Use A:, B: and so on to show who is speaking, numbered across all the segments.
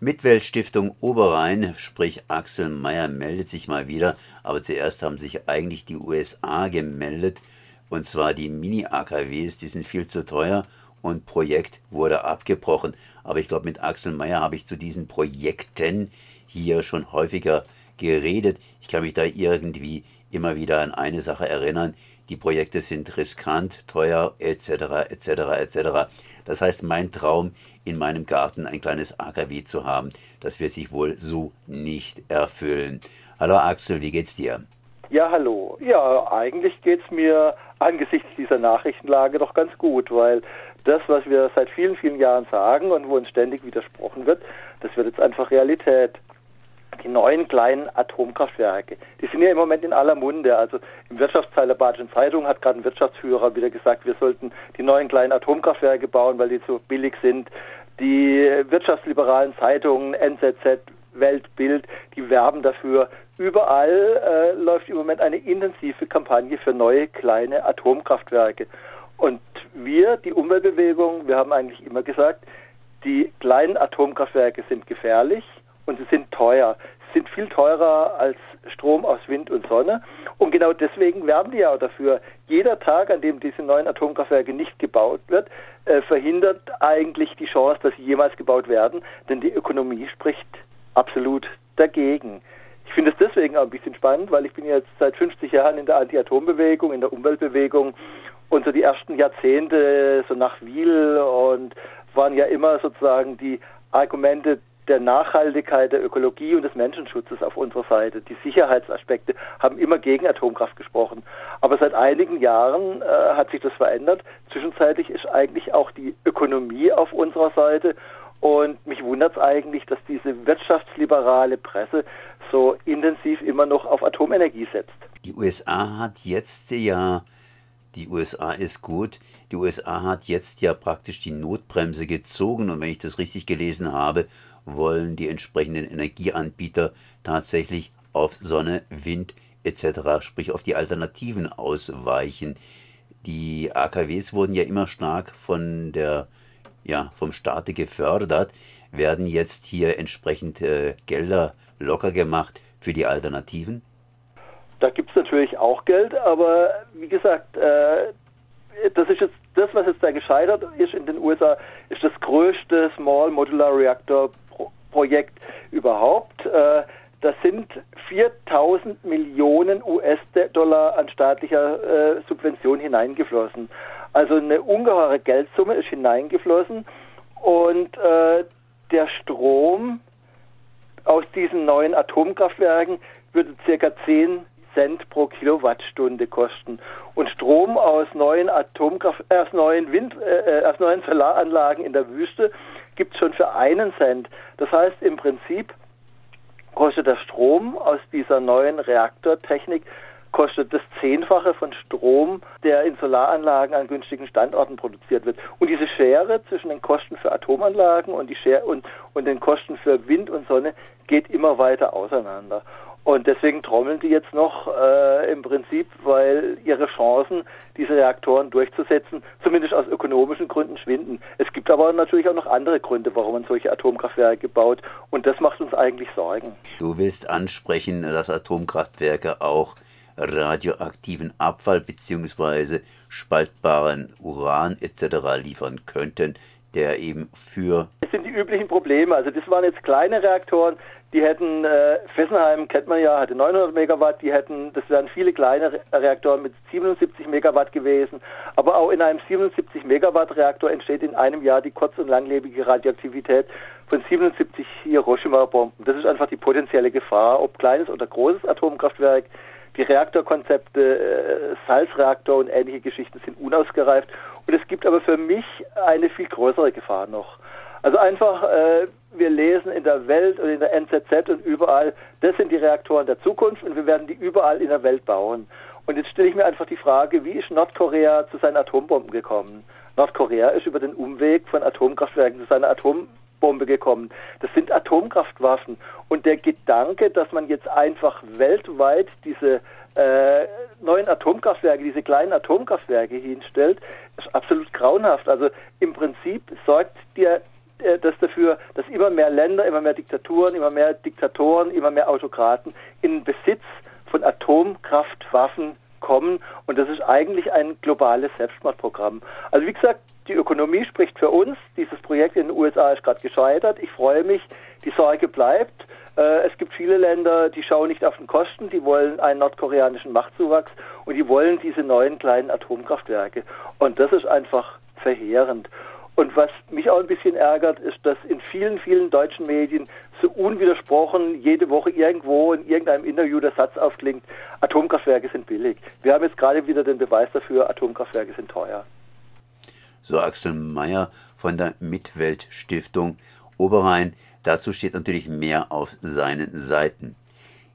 A: Mitweltstiftung Oberrhein, sprich Axel Meyer, meldet sich mal wieder. Aber zuerst haben sich eigentlich die USA gemeldet. Und zwar die Mini-AKWs, die sind viel zu teuer und Projekt wurde abgebrochen. Aber ich glaube, mit Axel Meyer habe ich zu diesen Projekten hier schon häufiger geredet. Ich kann mich da irgendwie immer wieder an eine Sache erinnern. Die Projekte sind riskant, teuer, etc., etc., etc. Das heißt, mein Traum in meinem Garten ein kleines AKW zu haben. Das wird sich wohl so nicht erfüllen. Hallo Axel, wie geht's dir?
B: Ja, hallo. Ja, eigentlich geht's mir angesichts dieser Nachrichtenlage doch ganz gut, weil das, was wir seit vielen, vielen Jahren sagen und wo uns ständig widersprochen wird, das wird jetzt einfach Realität die neuen kleinen Atomkraftwerke. Die sind ja im Moment in aller Munde. Also im Wirtschaftsteil der Badischen Zeitung hat gerade ein Wirtschaftsführer wieder gesagt, wir sollten die neuen kleinen Atomkraftwerke bauen, weil die so billig sind. Die wirtschaftsliberalen Zeitungen, NZZ, Weltbild, die werben dafür. Überall äh, läuft im Moment eine intensive Kampagne für neue kleine Atomkraftwerke. Und wir, die Umweltbewegung, wir haben eigentlich immer gesagt, die kleinen Atomkraftwerke sind gefährlich und sie sind teuer. Sie sind viel teurer als Strom aus Wind und Sonne. Und genau deswegen werben die ja dafür. Jeder Tag, an dem diese neuen Atomkraftwerke nicht gebaut wird, äh, verhindert eigentlich die Chance, dass sie jemals gebaut werden, denn die Ökonomie spricht absolut dagegen. Ich finde es deswegen auch ein bisschen spannend, weil ich bin jetzt seit 50 Jahren in der Anti-Atom-Bewegung, in der Umweltbewegung und so die ersten Jahrzehnte, so nach Wiel und waren ja immer sozusagen die Argumente der Nachhaltigkeit, der Ökologie und des Menschenschutzes auf unserer Seite. Die Sicherheitsaspekte haben immer gegen Atomkraft gesprochen. Aber seit einigen Jahren äh, hat sich das verändert. Zwischenzeitlich ist eigentlich auch die Ökonomie auf unserer Seite. Und mich wundert es eigentlich, dass diese wirtschaftsliberale Presse so intensiv immer noch auf Atomenergie setzt.
A: Die USA hat jetzt ja die USA ist gut. Die USA hat jetzt ja praktisch die Notbremse gezogen und wenn ich das richtig gelesen habe, wollen die entsprechenden Energieanbieter tatsächlich auf Sonne, Wind etc., sprich auf die Alternativen ausweichen. Die AKWs wurden ja immer stark von der, ja, vom Staate gefördert, werden jetzt hier entsprechend äh, Gelder locker gemacht für die Alternativen?
B: Da gibt es natürlich auch Geld, aber wie gesagt, äh, das ist jetzt das, was jetzt da gescheitert ist in den USA, ist das größte Small Modular Reactor Projekt überhaupt. Äh, das sind 4000 Millionen US-Dollar an staatlicher äh, Subvention hineingeflossen. Also eine ungeheure Geldsumme ist hineingeflossen und äh, der Strom aus diesen neuen Atomkraftwerken würde circa 10 Cent pro Kilowattstunde kosten. Und Strom aus neuen Atomkraft, äh, aus neuen Wind, äh, aus neuen Solaranlagen in der Wüste gibt es schon für einen Cent. Das heißt im Prinzip kostet der Strom aus dieser neuen Reaktortechnik kostet das Zehnfache von Strom, der in Solaranlagen an günstigen Standorten produziert wird. Und diese Schere zwischen den Kosten für Atomanlagen und, die Schere und, und den Kosten für Wind und Sonne geht immer weiter auseinander. Und deswegen trommeln die jetzt noch äh, im Prinzip, weil ihre Chancen, diese Reaktoren durchzusetzen, zumindest aus ökonomischen Gründen schwinden. Es gibt aber natürlich auch noch andere Gründe, warum man solche Atomkraftwerke baut. Und das macht uns eigentlich Sorgen.
A: Du willst ansprechen, dass Atomkraftwerke auch radioaktiven Abfall bzw. spaltbaren Uran etc. liefern könnten, der eben für...
B: Das sind die üblichen Probleme. Also das waren jetzt kleine Reaktoren, die hätten, äh, Fessenheim kennt man ja, hatte 900 Megawatt, die hätten, das wären viele kleine Reaktoren mit 77 Megawatt gewesen. Aber auch in einem 77 Megawatt Reaktor entsteht in einem Jahr die kurz- und langlebige Radioaktivität von 77 Hiroshima-Bomben. Das ist einfach die potenzielle Gefahr, ob kleines oder großes Atomkraftwerk. Die Reaktorkonzepte, äh, Salzreaktor und ähnliche Geschichten sind unausgereift. Und es gibt aber für mich eine viel größere Gefahr noch. Also einfach, äh, wir lesen in der Welt und in der NZZ und überall, das sind die Reaktoren der Zukunft und wir werden die überall in der Welt bauen. Und jetzt stelle ich mir einfach die Frage, wie ist Nordkorea zu seinen Atombomben gekommen? Nordkorea ist über den Umweg von Atomkraftwerken zu seiner Atombombe gekommen. Das sind Atomkraftwaffen. Und der Gedanke, dass man jetzt einfach weltweit diese äh, neuen Atomkraftwerke, diese kleinen Atomkraftwerke hinstellt, ist absolut grauenhaft. Also im Prinzip sorgt der das dafür, dass immer mehr Länder, immer mehr Diktaturen, immer mehr Diktatoren, immer mehr Autokraten in Besitz von Atomkraftwaffen kommen. Und das ist eigentlich ein globales Selbstmordprogramm. Also wie gesagt, die Ökonomie spricht für uns. Dieses Projekt in den USA ist gerade gescheitert. Ich freue mich. Die Sorge bleibt. Äh, es gibt viele Länder, die schauen nicht auf den Kosten, die wollen einen nordkoreanischen Machtzuwachs und die wollen diese neuen kleinen Atomkraftwerke. Und das ist einfach verheerend. Und was mich auch ein bisschen ärgert, ist, dass in vielen, vielen deutschen Medien so unwidersprochen jede Woche irgendwo in irgendeinem Interview der Satz aufklingt, Atomkraftwerke sind billig. Wir haben jetzt gerade wieder den Beweis dafür, Atomkraftwerke sind teuer.
A: So Axel Mayer von der Mitweltstiftung Oberrhein. Dazu steht natürlich mehr auf seinen Seiten.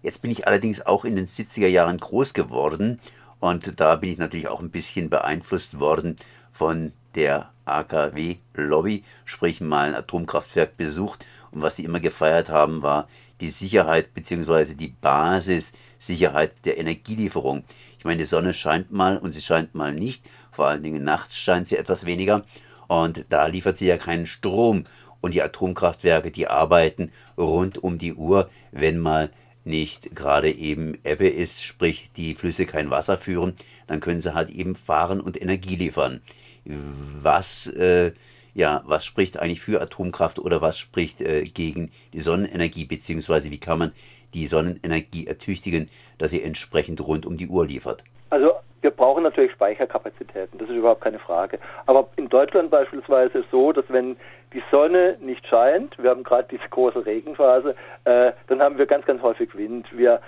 A: Jetzt bin ich allerdings auch in den 70er Jahren groß geworden und da bin ich natürlich auch ein bisschen beeinflusst worden von der AKW-Lobby, sprich mal ein Atomkraftwerk besucht. Und was sie immer gefeiert haben, war die Sicherheit bzw. die Basissicherheit der Energielieferung. Ich meine, die Sonne scheint mal und sie scheint mal nicht. Vor allen Dingen nachts scheint sie etwas weniger. Und da liefert sie ja keinen Strom. Und die Atomkraftwerke, die arbeiten rund um die Uhr, wenn mal nicht gerade eben Ebbe ist, sprich die Flüsse kein Wasser führen, dann können sie halt eben fahren und Energie liefern was, äh, ja, was spricht eigentlich für Atomkraft oder was spricht äh, gegen die Sonnenenergie, beziehungsweise wie kann man die Sonnenenergie ertüchtigen, dass sie entsprechend rund um die Uhr liefert?
B: Also wir brauchen natürlich Speicherkapazitäten, das ist überhaupt keine Frage. Aber in Deutschland beispielsweise ist es so, dass wenn die Sonne nicht scheint, wir haben gerade diese große Regenphase, äh, dann haben wir ganz, ganz häufig Wind. Wir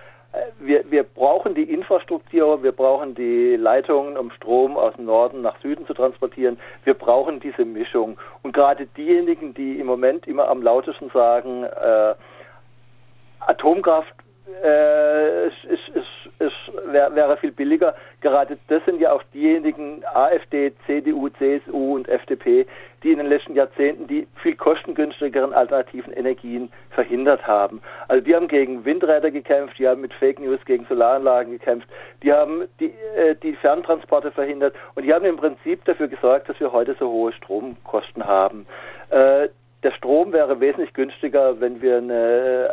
B: wir, wir brauchen die Infrastruktur, wir brauchen die Leitungen, um Strom aus Norden nach Süden zu transportieren. Wir brauchen diese Mischung. Und gerade diejenigen, die im Moment immer am lautesten sagen, äh, Atomkraft äh, ist, ist, ist, ist wär, wäre viel billiger. Gerade das sind ja auch diejenigen AfD, CDU, CSU und FDP, die in den letzten Jahrzehnten die viel kostengünstigeren alternativen Energien verhindert haben. Also die haben gegen Windräder gekämpft, die haben mit Fake News gegen Solaranlagen gekämpft, die haben die, äh, die Ferntransporte verhindert und die haben im Prinzip dafür gesorgt, dass wir heute so hohe Stromkosten haben. Äh, der Strom wäre wesentlich günstiger, wenn wir eine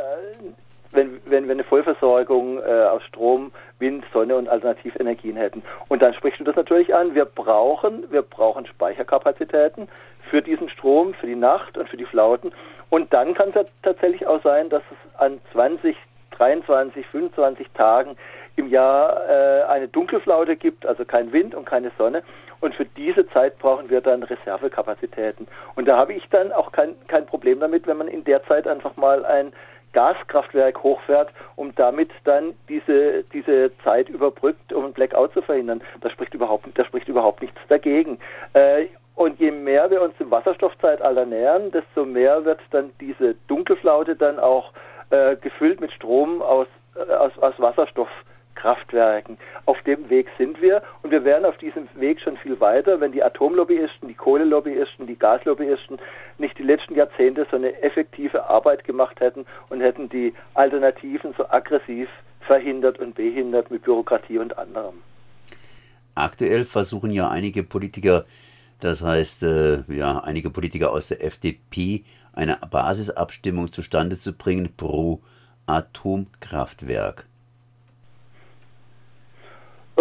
B: wenn, wenn wir eine Vollversorgung äh, aus Strom, Wind, Sonne und Alternativenergien hätten. Und dann sprichst du das natürlich an. Wir brauchen, wir brauchen Speicherkapazitäten für diesen Strom, für die Nacht und für die Flauten. Und dann kann es tatsächlich auch sein, dass es an 20, 23, 25 Tagen im Jahr äh, eine Dunkelflaute gibt, also kein Wind und keine Sonne. Und für diese Zeit brauchen wir dann Reservekapazitäten. Und da habe ich dann auch kein, kein Problem damit, wenn man in der Zeit einfach mal ein Gaskraftwerk hochfährt, um damit dann diese, diese Zeit überbrückt, um ein Blackout zu verhindern. Da spricht überhaupt, da spricht überhaupt nichts dagegen. Äh, und je mehr wir uns dem Wasserstoffzeitalter nähern, desto mehr wird dann diese Dunkelflaute dann auch äh, gefüllt mit Strom aus, äh, aus, aus Wasserstoff Kraftwerken. Auf dem Weg sind wir und wir wären auf diesem Weg schon viel weiter, wenn die Atomlobbyisten, die Kohlelobbyisten, die Gaslobbyisten nicht die letzten Jahrzehnte so eine effektive Arbeit gemacht hätten und hätten die Alternativen so aggressiv verhindert und behindert mit Bürokratie und anderem.
A: Aktuell versuchen ja einige Politiker, das heißt äh, ja einige Politiker aus der FDP, eine Basisabstimmung zustande zu bringen pro Atomkraftwerk.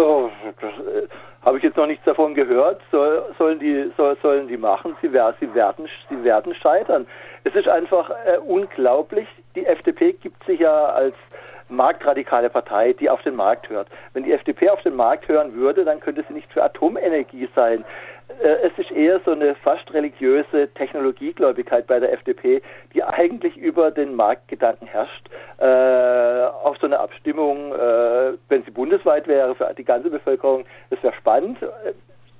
B: Oh, äh, habe ich jetzt noch nichts davon gehört. Soll, sollen, die, soll, sollen die machen? Sie, sie, werden, sie werden scheitern. Es ist einfach äh, unglaublich. Die FDP gibt sich ja als marktradikale Partei, die auf den Markt hört. Wenn die FDP auf den Markt hören würde, dann könnte sie nicht für Atomenergie sein. Äh, es ist eher so eine fast religiöse Technologiegläubigkeit bei der FDP, die eigentlich über den Marktgedanken herrscht. Äh, auf so eine Abstimmung, äh, wenn sie bundesweit wäre für die ganze Bevölkerung, das wäre spannend.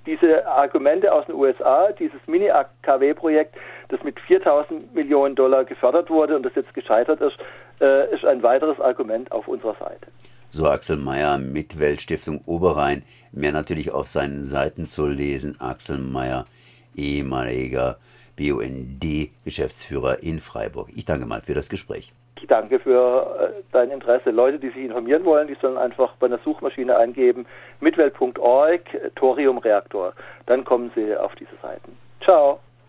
B: Diese Argumente aus den USA, dieses Mini-AKW-Projekt, das mit 4000 Millionen Dollar gefördert wurde und das jetzt gescheitert ist, äh, ist ein weiteres Argument auf unserer Seite
A: so Axel Mayer, Mitweltstiftung Oberrhein. Mehr natürlich auf seinen Seiten zu lesen. Axel Mayer, ehemaliger BUND-Geschäftsführer in Freiburg. Ich danke mal für das Gespräch.
B: Ich danke für äh, dein Interesse. Leute, die sich informieren wollen, die sollen einfach bei einer Suchmaschine eingeben mitwelt.org Thoriumreaktor. Dann kommen sie auf diese Seiten. Ciao.